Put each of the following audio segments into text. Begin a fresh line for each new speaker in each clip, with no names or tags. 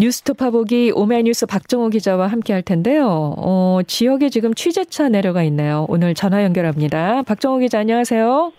뉴스토파 보기 오메뉴스 박정호 기자와 함께 할 텐데요. 어, 지역에 지금 취재차 내려가 있네요. 오늘 전화 연결합니다. 박정호 기자 안녕하세요.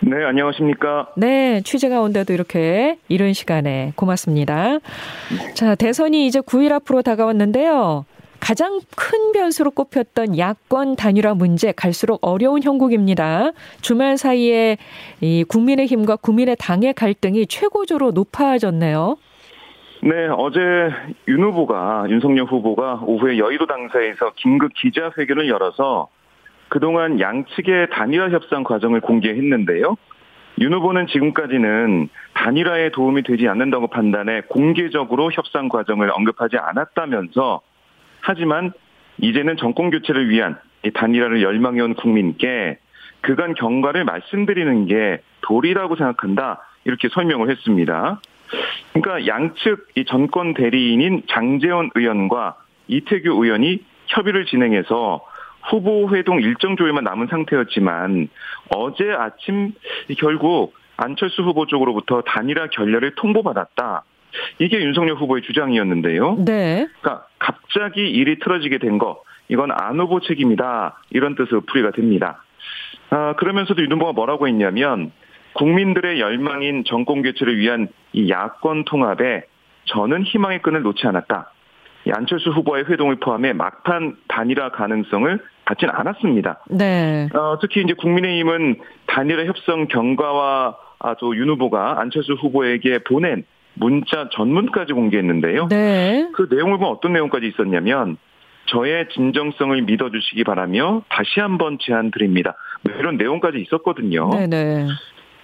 네, 안녕하십니까.
네, 취재 가운데도 이렇게 이른 시간에 고맙습니다. 자, 대선이 이제 9일 앞으로 다가왔는데요. 가장 큰 변수로 꼽혔던 야권 단일화 문제 갈수록 어려운 형국입니다. 주말 사이에 이 국민의힘과 국민의당의 갈등이 최고조로 높아졌네요.
네, 어제 윤 후보가 윤석열 후보가 오후에 여의도 당사에서 긴급 기자회견을 열어서 그동안 양측의 단일화 협상 과정을 공개했는데요. 윤 후보는 지금까지는 단일화에 도움이 되지 않는다고 판단해 공개적으로 협상 과정을 언급하지 않았다면서 하지만 이제는 정권 교체를 위한 단일화를 열망해온 국민께 그간 경과를 말씀드리는 게 도리라고 생각한다. 이렇게 설명을 했습니다. 그러니까 양측 이 정권 대리인인 장재원 의원과 이태규 의원이 협의를 진행해서 후보 회동 일정 조율만 남은 상태였지만 어제 아침 결국 안철수 후보 쪽으로부터 단일화 결렬을 통보받았다. 이게 윤석열 후보의 주장이었는데요.
네.
그러니까 갑자기 일이 틀어지게 된 거, 이건 안 후보 책임이다. 이런 뜻으로 풀이가 됩니다. 아, 그러면서도 윤 후보가 뭐라고 했냐면 국민들의 열망인 정권 교체를 위한 이 야권 통합에 저는 희망의 끈을 놓지 않았다. 이 안철수 후보의 회동을 포함해 막판 단일화 가능성을 갖진 않았습니다.
네.
어, 특히 이제 국민의힘은 단일화 협상 경과와 아, 또 윤 후보가 안철수 후보에게 보낸 문자 전문까지 공개했는데요.
네.
그 내용을 보면 어떤 내용까지 있었냐면 저의 진정성을 믿어주시기 바라며 다시 한번 제안 드립니다. 뭐 이런 내용까지 있었거든요.
네네.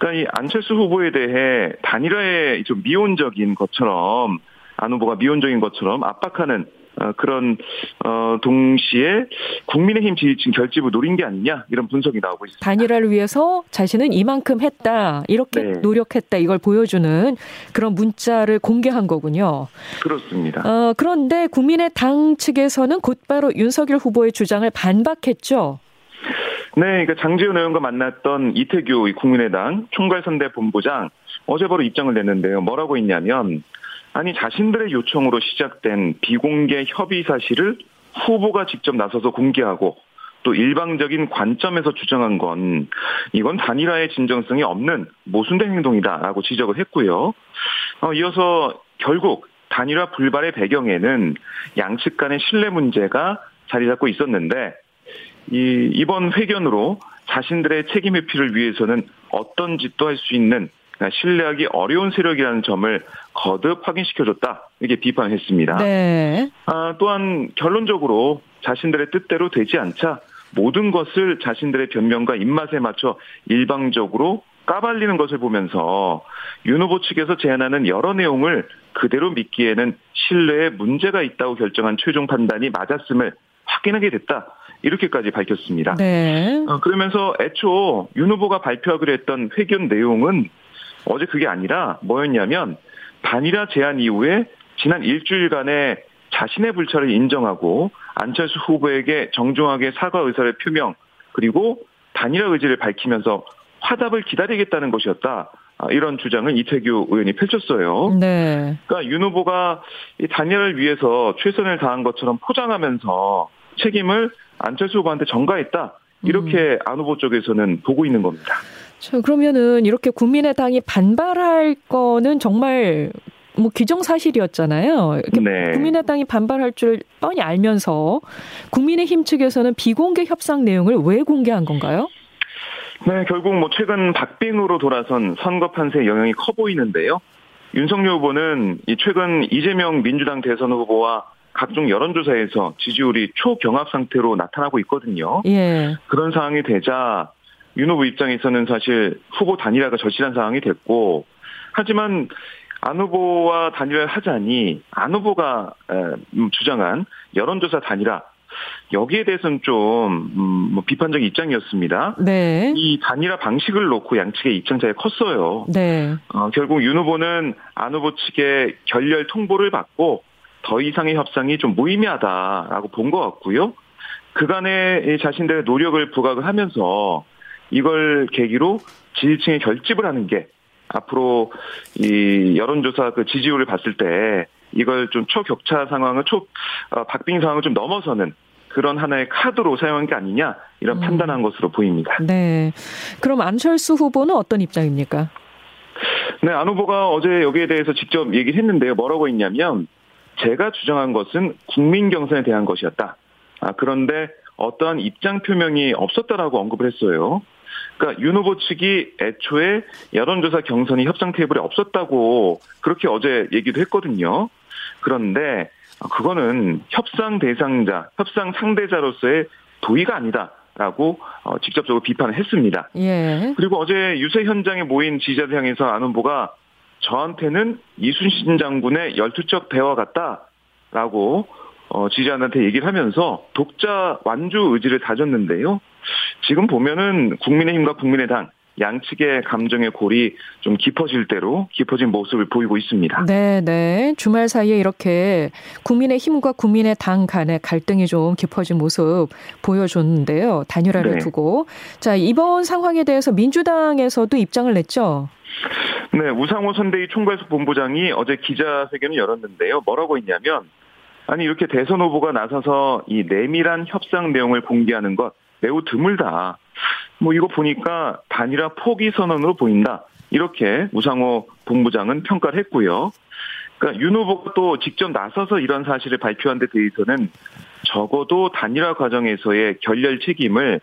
그러니까 이 안철수 후보에 대해 단일화에 좀 미온적인 것처럼 안 후보가 미온적인 것처럼 압박하는 어, 그런 어, 동시에 국민의힘 지지층 결집을 노린 게 아니냐 이런 분석이 나오고 있습니다.
단일화를 위해서 자신은 이만큼 했다 이렇게 네. 노력했다 이걸 보여주는 그런 문자를 공개한 거군요.
그렇습니다.
어, 그런데 국민의당 측에서는 곧바로 윤석열 후보의 주장을 반박했죠.
네, 그러니까 장지훈 의원과 만났던 이태규 국민의당 총괄선대 본부장 어제 바로 입장을 냈는데요. 뭐라고 했냐면 아니 자신들의 요청으로 시작된 비공개 협의 사실을 후보가 직접 나서서 공개하고 또 일방적인 관점에서 주장한 건 이건 단일화의 진정성이 없는 모순된 행동이다라고 지적을 했고요. 어, 이어서 결국 단일화 불발의 배경에는 양측 간의 신뢰 문제가 자리 잡고 있었는데 이 이번 회견으로 자신들의 책임 회피를 위해서는 어떤 짓도 할 수 있는 신뢰하기 어려운 세력이라는 점을 거듭 확인시켜줬다. 이렇게 비판했습니다.
네.
아, 또한 결론적으로 자신들의 뜻대로 되지 않자 모든 것을 자신들의 변명과 입맛에 맞춰 일방적으로 까발리는 것을 보면서 윤 후보 측에서 제안하는 여러 내용을 그대로 믿기에는 신뢰에 문제가 있다고 결정한 최종 판단이 맞았음을 확인하게 됐다. 이렇게까지 밝혔습니다.
네.
어, 그러면서 애초 윤 후보가 발표하기로 했던 회견 내용은 어제 그게 아니라 뭐였냐면 단일화 제안 이후에 지난 일주일간의 자신의 불찰을 인정하고 안철수 후보에게 정중하게 사과 의사를 표명 그리고 단일화 의지를 밝히면서 화답을 기다리겠다는 것이었다. 아, 이런 주장을 이태규 의원이 펼쳤어요.
네.
그러니까 윤 후보가 이 단일화를 위해서 최선을 다한 것처럼 포장하면서 책임을 안철수 후보한테 전가했다. 이렇게 음. 안 후보 쪽에서는 보고 있는 겁니다.
자, 그러면은 이렇게 국민의당이 반발할 거는 정말 뭐 기정사실이었잖아요. 네. 국민의당이 반발할 줄 뻔히 알면서 국민의힘 측에서는 비공개 협상 내용을 왜 공개한 건가요?
네, 결국 뭐 최근 박빙으로 돌아선 선거 판세 영향이 커 보이는데요. 윤석열 후보는 이 최근 이재명 민주당 대선 후보와 각종 여론조사에서 지지율이 초경합 상태로 나타나고 있거든요.
예.
그런 상황이 되자 윤 후보 입장에서는 사실 후보 단일화가 절실한 상황이 됐고 하지만 안 후보와 단일화를 하자니 안 후보가 음, 주장한 여론조사 단일화 여기에 대해서는 좀뭐 음, 비판적 입장이었습니다.
네.
이 단일화 방식을 놓고 양측의 입장 차이가 컸어요.
네.
어, 결국 윤 후보는 안 후보 측의 결렬 통보를 받고 더 이상의 협상이 좀 무의미하다라고 본 것 같고요. 그간의 자신들의 노력을 부각을 하면서 이걸 계기로 지지층의 결집을 하는 게 앞으로 이 여론조사 그 지지율을 봤을 때 이걸 좀 초격차 상황을 초 어, 박빙 상황을 좀 넘어서는 그런 하나의 카드로 사용한 게 아니냐 이런 음. 판단한 것으로 보입니다.
네. 그럼 안철수 후보는 어떤 입장입니까?
네, 안 후보가 어제 여기에 대해서 직접 얘기를 했는데요. 뭐라고 했냐면 제가 주장한 것은 국민 경선에 대한 것이었다. 아, 그런데 어떠한 입장 표명이 없었다라고 언급을 했어요. 그러니까 윤 후보 측이 애초에 여론조사 경선이 협상 테이블에 없었다고 그렇게 어제 얘기도 했거든요. 그런데 그거는 협상 대상자, 협상 상대자로서의 도의가 아니다 라고 어, 직접적으로 비판을 했습니다. 예. 그리고 어제 유세 현장에 모인 지지자들 향해서 안 후보가 저한테는 이순신 장군의 열투적 대화 같다라고 어, 지지자한테 얘기를 하면서 독자 완주 의지를 다졌는데요. 지금 보면은 국민의힘과 국민의당 양측의 감정의 골이 좀 깊어질 대로 깊어진 모습을 보이고 있습니다.
네, 네. 주말 사이에 이렇게 국민의 힘과 국민의 당 간의 갈등이 좀 깊어진 모습 보여줬는데요. 단일화를 네. 두고. 자, 이번 상황에 대해서 민주당에서도 입장을 냈죠.
네, 우상호 선대위 총괄수 본부장이 어제 기자회견을 열었는데요. 뭐라고 했냐면 아니 이렇게 대선 후보가 나서서 이 내밀한 협상 내용을 공개하는 것 매우 드물다. 뭐 이거 보니까 단일화 포기 선언으로 보인다. 이렇게 우상호 본부장은 평가를 했고요. 그러니까 윤 후보가 또 직접 나서서 이런 사실을 발표한 데 대해서는 적어도 단일화 과정에서의 결렬 책임을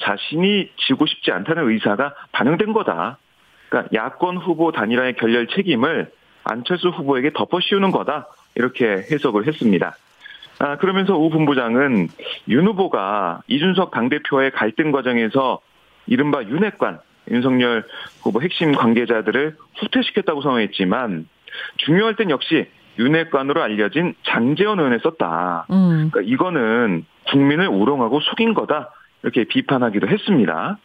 자신이 지고 싶지 않다는 의사가 반영된 거다. 그러니까 야권 후보 단일화의 결렬 책임을 안철수 후보에게 덮어 씌우는 거다. 이렇게 해석을 했습니다. 아, 그러면서 우 본부장은 윤 후보가 이준석 당대표의 갈등 과정에서 이른바 윤핵관, 윤석열 후보 핵심 관계자들을 후퇴시켰다고 선언했지만 중요할 땐 역시 윤핵관으로 알려진 장재원 의원을 썼다. 음. 그러니까 이거는 국민을 우롱하고 속인 거다. 이렇게 비판하기도 했습니다.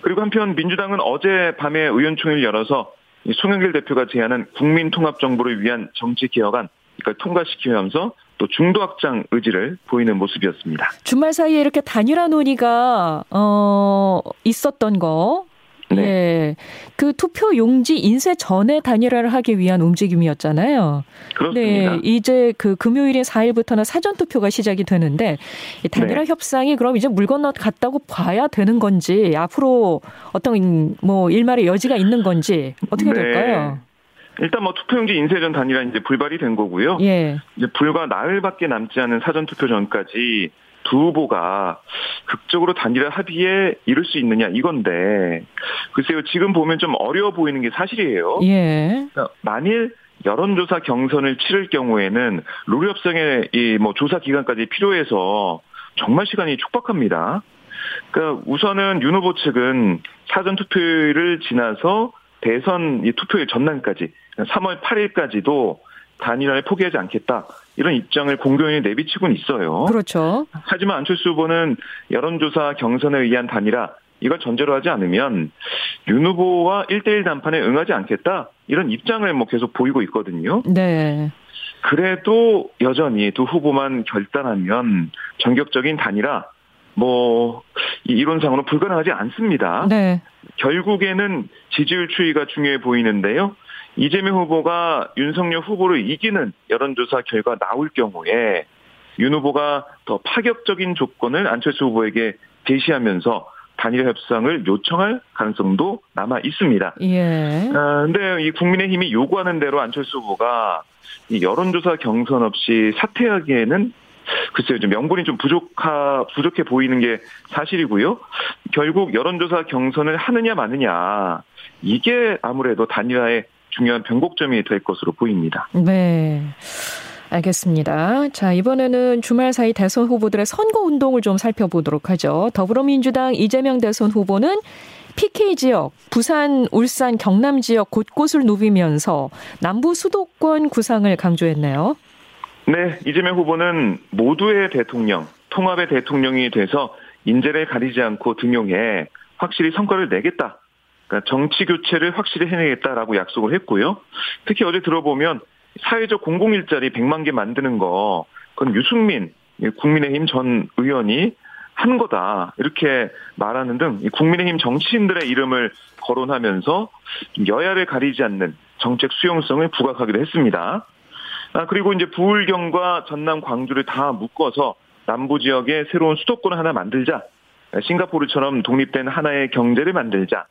그리고 한편 민주당은 어제 밤에 의원총회를 열어서 송영길 대표가 제안한 국민통합정부를 위한 정치개혁안 그러니까 통과시키면서 또 중도 확장 의지를 보이는 모습이었습니다.
주말 사이에 이렇게 단일화 논의가 어 있었던 거 네. 예. 그 투표 용지 인쇄 전에 단일화를 하기 위한 움직임이었잖아요.
그렇습니다.
네. 이제 그 금요일인 4일부터는 사전 투표가 시작이 되는데 이 단일화 네. 협상이 그럼 이제 물 건너 갔다고 봐야 되는 건지 앞으로 어떤 뭐 일말의 여지가 있는 건지 어떻게 네. 될까요?
일단 뭐 투표용지 인쇄전 단일화 이제 불발이 된 거고요. 예. 이제 불과 나흘밖에 남지 않은 사전 투표 전까지 두 후보가 극적으로 단일화 합의에 이룰 수 있느냐 이건데 글쎄요 지금 보면 좀 어려워 보이는 게 사실이에요. 예. 그러니까 만일 여론조사 경선을 치를 경우에는 룰 협상의 이 뭐 조사 기간까지 필요해서 정말 시간이 촉박합니다. 그러니까 우선은 윤 후보 측은 사전 투표를 지나서 대선 이 투표일 전날까지 3월 8일까지도 단일화를 포기하지 않겠다 이런 입장을 공교히 내비치고는 있어요.
그렇죠.
하지만 안철수 후보는 여론조사 경선에 의한 단일화 이걸 전제로 하지 않으면 윤 후보와 1대1 談판에 응하지 않겠다 이런 입장을 뭐 계속 보이고 있거든요. 네. 그래도 여전히 두 후보만 결단하면 전격적인 단일화 뭐 이론상으로 불가능하지 않습니다. 네. 결국에는 지지율 추이가 중요해 보이는데요. 이재명 후보가 윤석열 후보를 이기는 여론조사 결과 나올 경우에 윤 후보가 더 파격적인 조건을 안철수 후보에게 제시하면서 단일 협상을 요청할 가능성도 남아 있습니다. 예. 아, 근데 이 국민의힘이 요구하는 대로 안철수 후보가 이 여론조사 경선 없이 사퇴하기에는 글쎄요, 좀 명분이 좀 부족하, 부족해 보이는 게 사실이고요. 결국 여론조사 경선을 하느냐 마느냐, 이게 아무래도 단일화의 중요한 변곡점이 될 것으로 보입니다.
네. 알겠습니다. 자, 이번에는 주말 사이 대선 후보들의 선거 운동을 좀 살펴보도록 하죠. 더불어민주당 이재명 대선 후보는 PK 지역, 부산, 울산, 경남 지역 곳곳을 누비면서 남부 수도권 구상을 강조했네요.
네, 이재명 후보는 모두의 대통령, 통합의 대통령이 돼서 인재를 가리지 않고 등용해 확실히 성과를 내겠다. 그러니까 정치 교체를 확실히 해내겠다라고 약속을 했고요. 특히 어제 들어보면 사회적 공공 일자리 100만 개 만드는 거 그건 유승민 국민의힘 전 의원이 한 거다 이렇게 말하는 등 국민의힘 정치인들의 이름을 거론하면서 여야를 가리지 않는 정책 수용성을 부각하기도 했습니다. 아, 그리고 이제 부울경과 전남 광주를 다 묶어서 남부 지역에 새로운 수도권을 하나 만들자. 싱가포르처럼 독립된 하나의 경제를 만들자.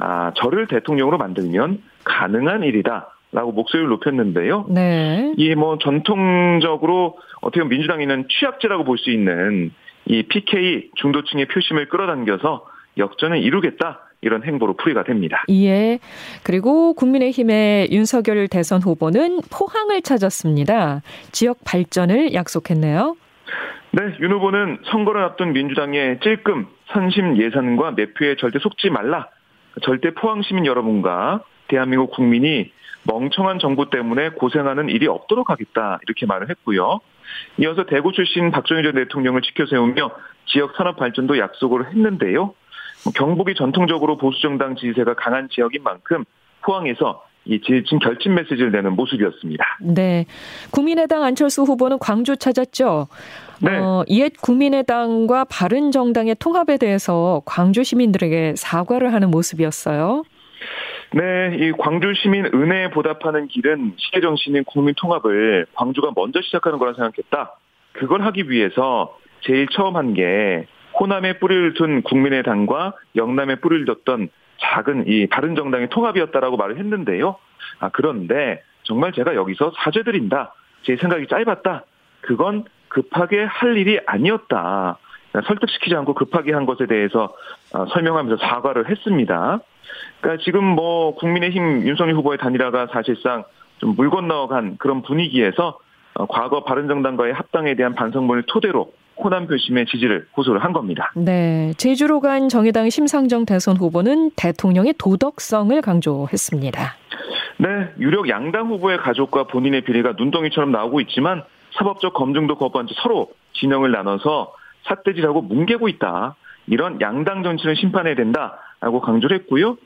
아, 저를 대통령으로 만들면 가능한 일이다. 라고 목소리를 높였는데요. 네. 이뭐 전통적으로 어떻게 보면 민주당에는 취약제라고 볼 수 있는 이 PK 중도층의 표심을 끌어당겨서 역전을 이루겠다. 이런 행보로 풀이가 됩니다.
예. 그리고 국민의힘의 윤석열 대선 후보는 포항을 찾았습니다. 지역 발전을 약속했네요.
네, 윤 후보는 선거를 앞둔 민주당의 찔끔, 선심 예산과 매표에 절대 속지 말라. 절대 포항 시민 여러분과 대한민국 국민이 멍청한 정부 때문에 고생하는 일이 없도록 하겠다. 이렇게 말을 했고요. 이어서 대구 출신 박정희 전 대통령을 지켜세우며 지역 산업 발전도 약속을 했는데요. 경북이 전통적으로 보수정당 지지세가 강한 지역인 만큼 포항에서 이 지진 결집 메시지를 내는 모습이었습니다.
네. 국민의당 안철수 후보는 광주 찾았죠. 네. 어, 이에 국민의당과 바른정당의 통합에 대해서 광주 시민들에게 사과를 하는 모습이었어요.
네, 이 광주 시민 은혜에 보답하는 길은 시대 정신인 국민 통합을 광주가 먼저 시작하는 거라 생각했다. 그걸 하기 위해서 제일 처음 한 게 호남에 뿌리를 둔 국민의당과 영남에 뿌리를 뒀던 작은 이 다른 정당의 통합이었다라고 말을 했는데요. 아, 그런데 정말 제가 여기서 사죄드린다. 제 생각이 짧았다. 그건 급하게 할 일이 아니었다. 설득시키지 않고 급하게 한 것에 대해서 어, 설명하면서 사과를 했습니다. 그러니까 지금 뭐 국민의힘 윤석열 후보의 단일화가 사실상 좀 물 건너간 그런 분위기에서 어, 과거 바른정당과의 합당에 대한 반성문을 토대로 호남 표심의 지지를 호소를 한 겁니다.
네. 제주로 간 정의당 심상정 대선 후보는 대통령의 도덕성을 강조했습니다.
네. 유력 양당 후보의 가족과 본인의 비리가 눈덩이처럼 나오고 있지만 사법적 검증도 거부한 채 서로 진영을 나눠서 삿대질하고 뭉개고 있다. 이런 양당 정치는 심판해야 된다라고 강조를 했고요.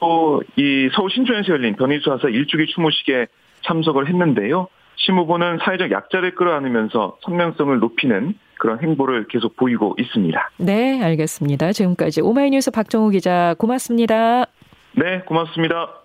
또 이 서울 신촌에서 열린 변희수 하사 일주기 추모식에 참석을 했는데요. 심 후보는 사회적 약자를 끌어안으면서 선명성을 높이는 그런 행보를 계속 보이고 있습니다.
네, 알겠습니다. 지금까지 오마이뉴스 박정우 기자 고맙습니다.
네, 고맙습니다.